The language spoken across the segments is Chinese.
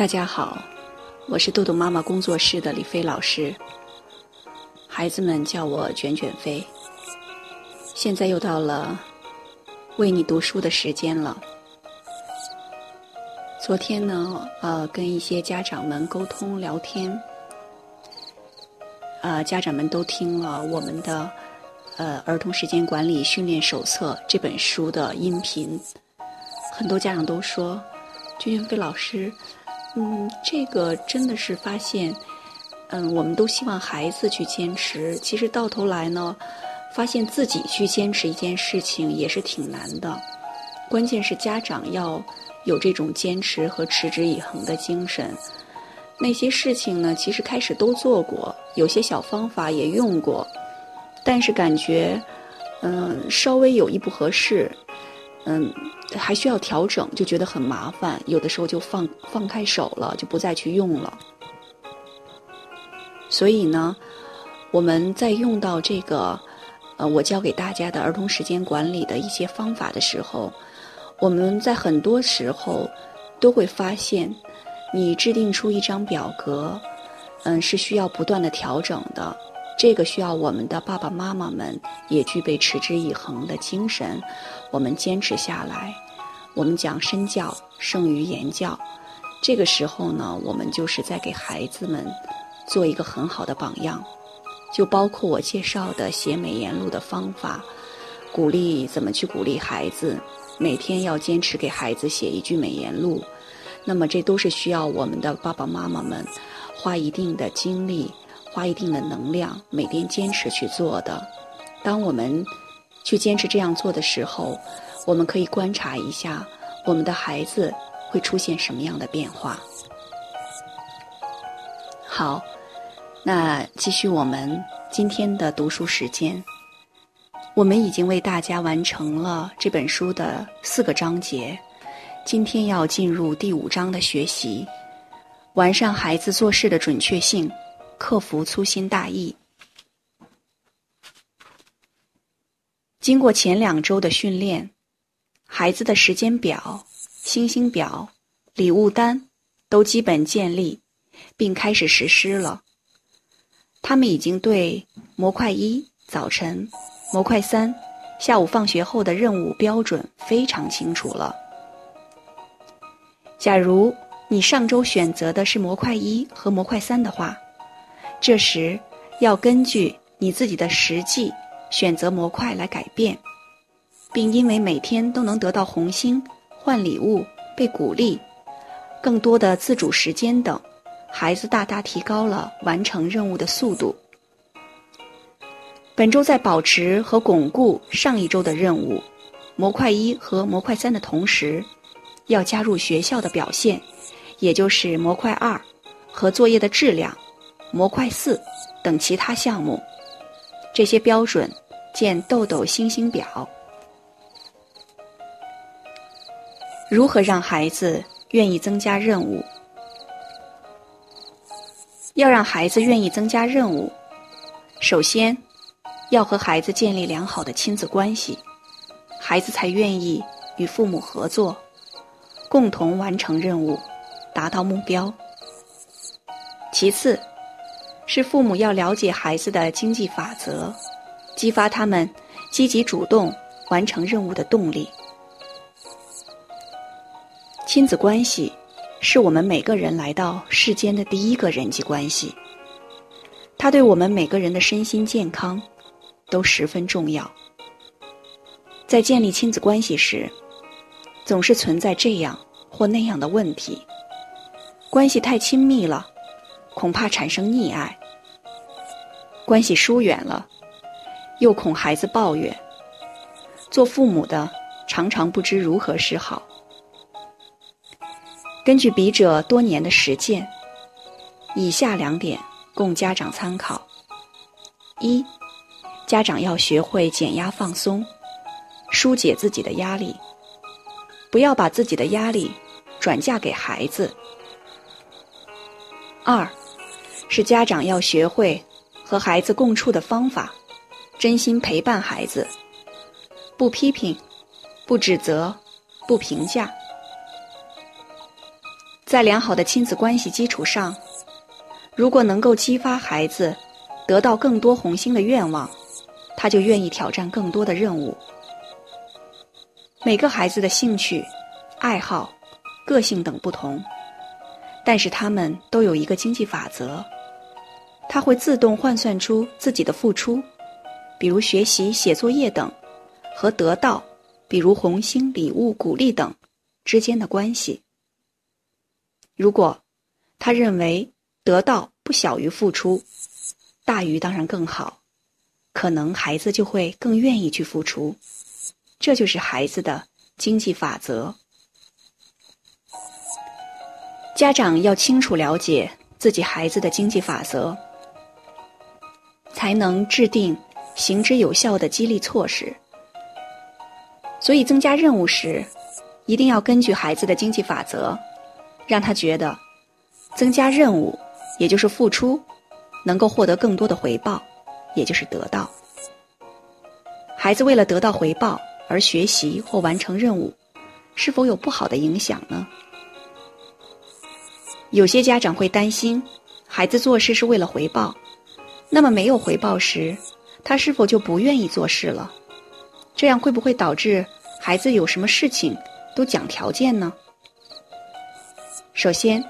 大家好，我是豆豆妈妈工作室的李飞老师。孩子们叫我卷卷飞。现在又到了为你读书的时间了。昨天呢，呃，跟一些家长们沟通聊天，呃，家长们都听了我们的呃《儿童时间管理训练手册》这本书的音频，很多家长都说，卷卷飞老师。嗯，这个真的是发现，嗯，我们都希望孩子去坚持，其实到头来呢，发现自己去坚持一件事情也是挺难的。关键是家长要有这种坚持和持之以恒的精神。那些事情呢，其实开始都做过，有些小方法也用过，但是感觉，嗯，稍微有一不合适，嗯。还需要调整，就觉得很麻烦，有的时候就放放开手了，就不再去用了。所以呢，我们在用到这个呃，我教给大家的儿童时间管理的一些方法的时候，我们在很多时候都会发现，你制定出一张表格，嗯，是需要不断的调整的。这个需要我们的爸爸妈妈们也具备持之以恒的精神，我们坚持下来。我们讲身教胜于言教，这个时候呢，我们就是在给孩子们做一个很好的榜样。就包括我介绍的写美言录的方法，鼓励怎么去鼓励孩子，每天要坚持给孩子写一句美言录。那么这都是需要我们的爸爸妈妈们花一定的精力。花一定的能量，每天坚持去做的。当我们去坚持这样做的时候，我们可以观察一下我们的孩子会出现什么样的变化。好，那继续我们今天的读书时间。我们已经为大家完成了这本书的四个章节，今天要进入第五章的学习，完善孩子做事的准确性。克服粗心大意。经过前两周的训练，孩子的时间表、星星表、礼物单都基本建立，并开始实施了。他们已经对模块一早晨、模块三下午放学后的任务标准非常清楚了。假如你上周选择的是模块一和模块三的话，这时，要根据你自己的实际选择模块来改变，并因为每天都能得到红星、换礼物、被鼓励、更多的自主时间等，孩子大大提高了完成任务的速度。本周在保持和巩固上一周的任务模块一和模块三的同时，要加入学校的表现，也就是模块二和作业的质量。模块四等其他项目，这些标准见豆豆星星表。如何让孩子愿意增加任务？要让孩子愿意增加任务，首先要和孩子建立良好的亲子关系，孩子才愿意与父母合作，共同完成任务，达到目标。其次。是父母要了解孩子的经济法则，激发他们积极主动完成任务的动力。亲子关系是我们每个人来到世间的第一个人际关系，它对我们每个人的身心健康都十分重要。在建立亲子关系时，总是存在这样或那样的问题，关系太亲密了，恐怕产生溺爱。关系疏远了，又恐孩子抱怨，做父母的常常不知如何是好。根据笔者多年的实践，以下两点供家长参考：一，家长要学会减压放松，疏解自己的压力，不要把自己的压力转嫁给孩子；二，是家长要学会。和孩子共处的方法，真心陪伴孩子，不批评，不指责，不评价。在良好的亲子关系基础上，如果能够激发孩子得到更多红星的愿望，他就愿意挑战更多的任务。每个孩子的兴趣、爱好、个性等不同，但是他们都有一个经济法则，他会自动换算出自己的付出，比如学习、写作业等，和得到，比如红星、礼物、鼓励等之间的关系。如果他认为得到不小于付出，大于当然更好，可能孩子就会更愿意去付出。这就是孩子的经济法则。家长要清楚了解自己孩子的经济法则，才能制定行之有效的激励措施。所以，增加任务时，一定要根据孩子的经济法则。让他觉得，增加任务，也就是付出，能够获得更多的回报，也就是得到。孩子为了得到回报而学习或完成任务，是否有不好的影响呢？有些家长会担心，孩子做事是为了回报，那么没有回报时，他是否就不愿意做事了？这样会不会导致孩子有什么事情都讲条件呢？首先，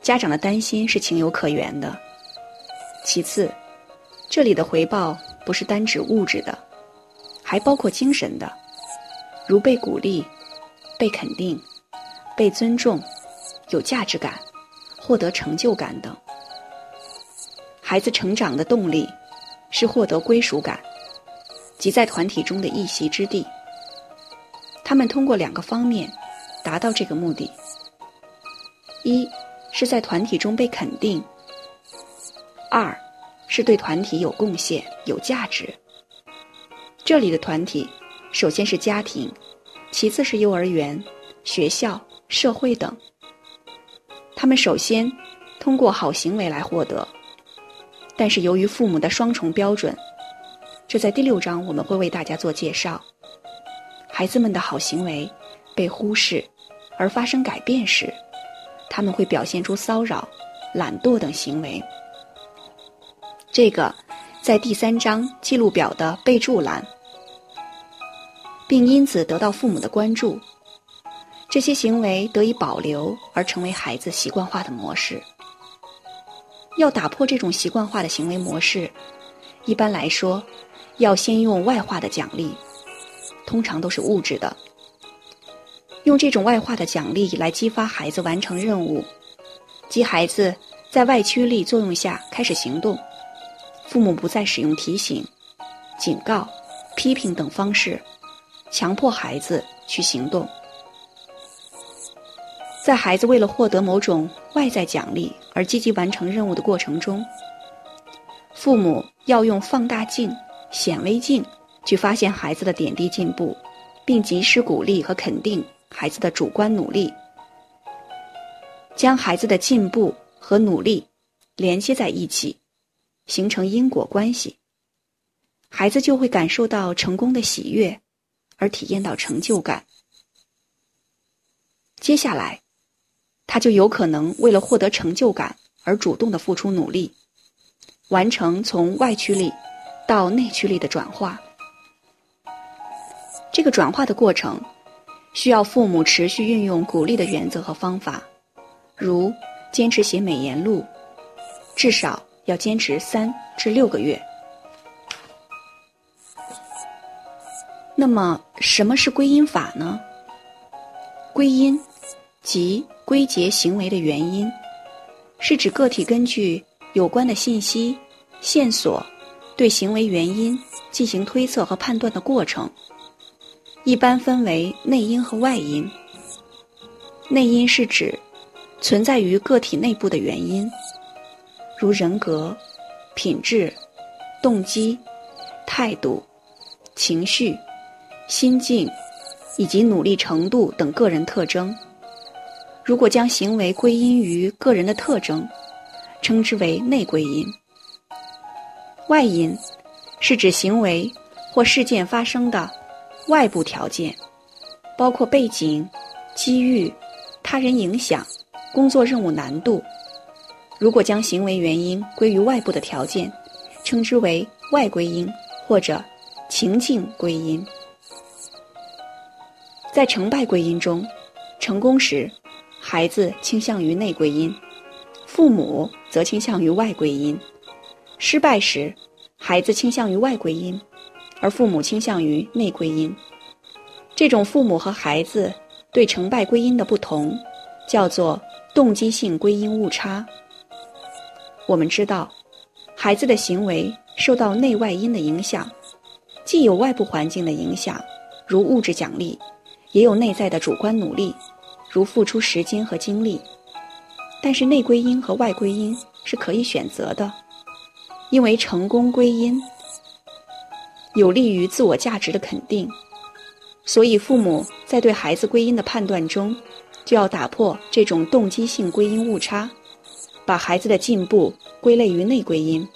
家长的担心是情有可原的。其次，这里的回报不是单指物质的，还包括精神的，如被鼓励、被肯定、被尊重、有价值感、获得成就感等。孩子成长的动力是获得归属感，即在团体中的一席之地。他们通过两个方面达到这个目的。一是在团体中被肯定，二是对团体有贡献、有价值。这里的团体，首先是家庭，其次是幼儿园、学校、社会等。他们首先通过好行为来获得，但是由于父母的双重标准，这在第六章我们会为大家做介绍。孩子们的好行为被忽视，而发生改变时。他们会表现出骚扰、懒惰等行为。这个在第三章记录表的备注栏，并因此得到父母的关注。这些行为得以保留，而成为孩子习惯化的模式。要打破这种习惯化的行为模式，一般来说，要先用外化的奖励，通常都是物质的。用这种外化的奖励来激发孩子完成任务，即孩子在外驱力作用下开始行动。父母不再使用提醒、警告、批评等方式，强迫孩子去行动。在孩子为了获得某种外在奖励而积极完成任务的过程中，父母要用放大镜、显微镜去发现孩子的点滴进步，并及时鼓励和肯定。孩子的主观努力，将孩子的进步和努力连接在一起，形成因果关系，孩子就会感受到成功的喜悦，而体验到成就感。接下来，他就有可能为了获得成就感而主动的付出努力，完成从外驱力到内驱力的转化。这个转化的过程。需要父母持续运用鼓励的原则和方法，如坚持写美言录，至少要坚持三至六个月。那么，什么是归因法呢？归因即归结行为的原因，是指个体根据有关的信息、线索，对行为原因进行推测和判断的过程。一般分为内因和外因。内因是指存在于个体内部的原因，如人格、品质、动机、态度、情绪、心境以及努力程度等个人特征。如果将行为归因于个人的特征，称之为内归因。外因是指行为或事件发生的。外部条件包括背景、机遇、他人影响、工作任务难度。如果将行为原因归于外部的条件，称之为外归因或者情境归因。在成败归因中，成功时，孩子倾向于内归因，父母则倾向于外归因；失败时，孩子倾向于外归因，而父母倾向于内归因。这种父母和孩子对成败归因的不同，叫做动机性归因误差。我们知道，孩子的行为受到内外因的影响，既有外部环境的影响，如物质奖励。也有内在的主观努力，如付出时间和精力。但是内归因和外归因是可以选择的，因为成功归因有利于自我价值的肯定。所以父母在对孩子归因的判断中，就要打破这种动机性归因误差，把孩子的进步归类于内归因，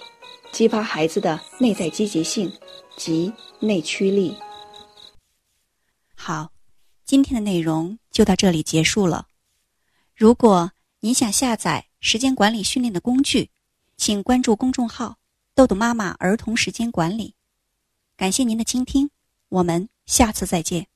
激发孩子的内在积极性及内驱力。好。今天的内容就到这里结束了。如果您想下载时间管理训练的工具，请关注公众号“豆豆妈妈儿童时间管理”。感谢您的倾听，我们下次再见。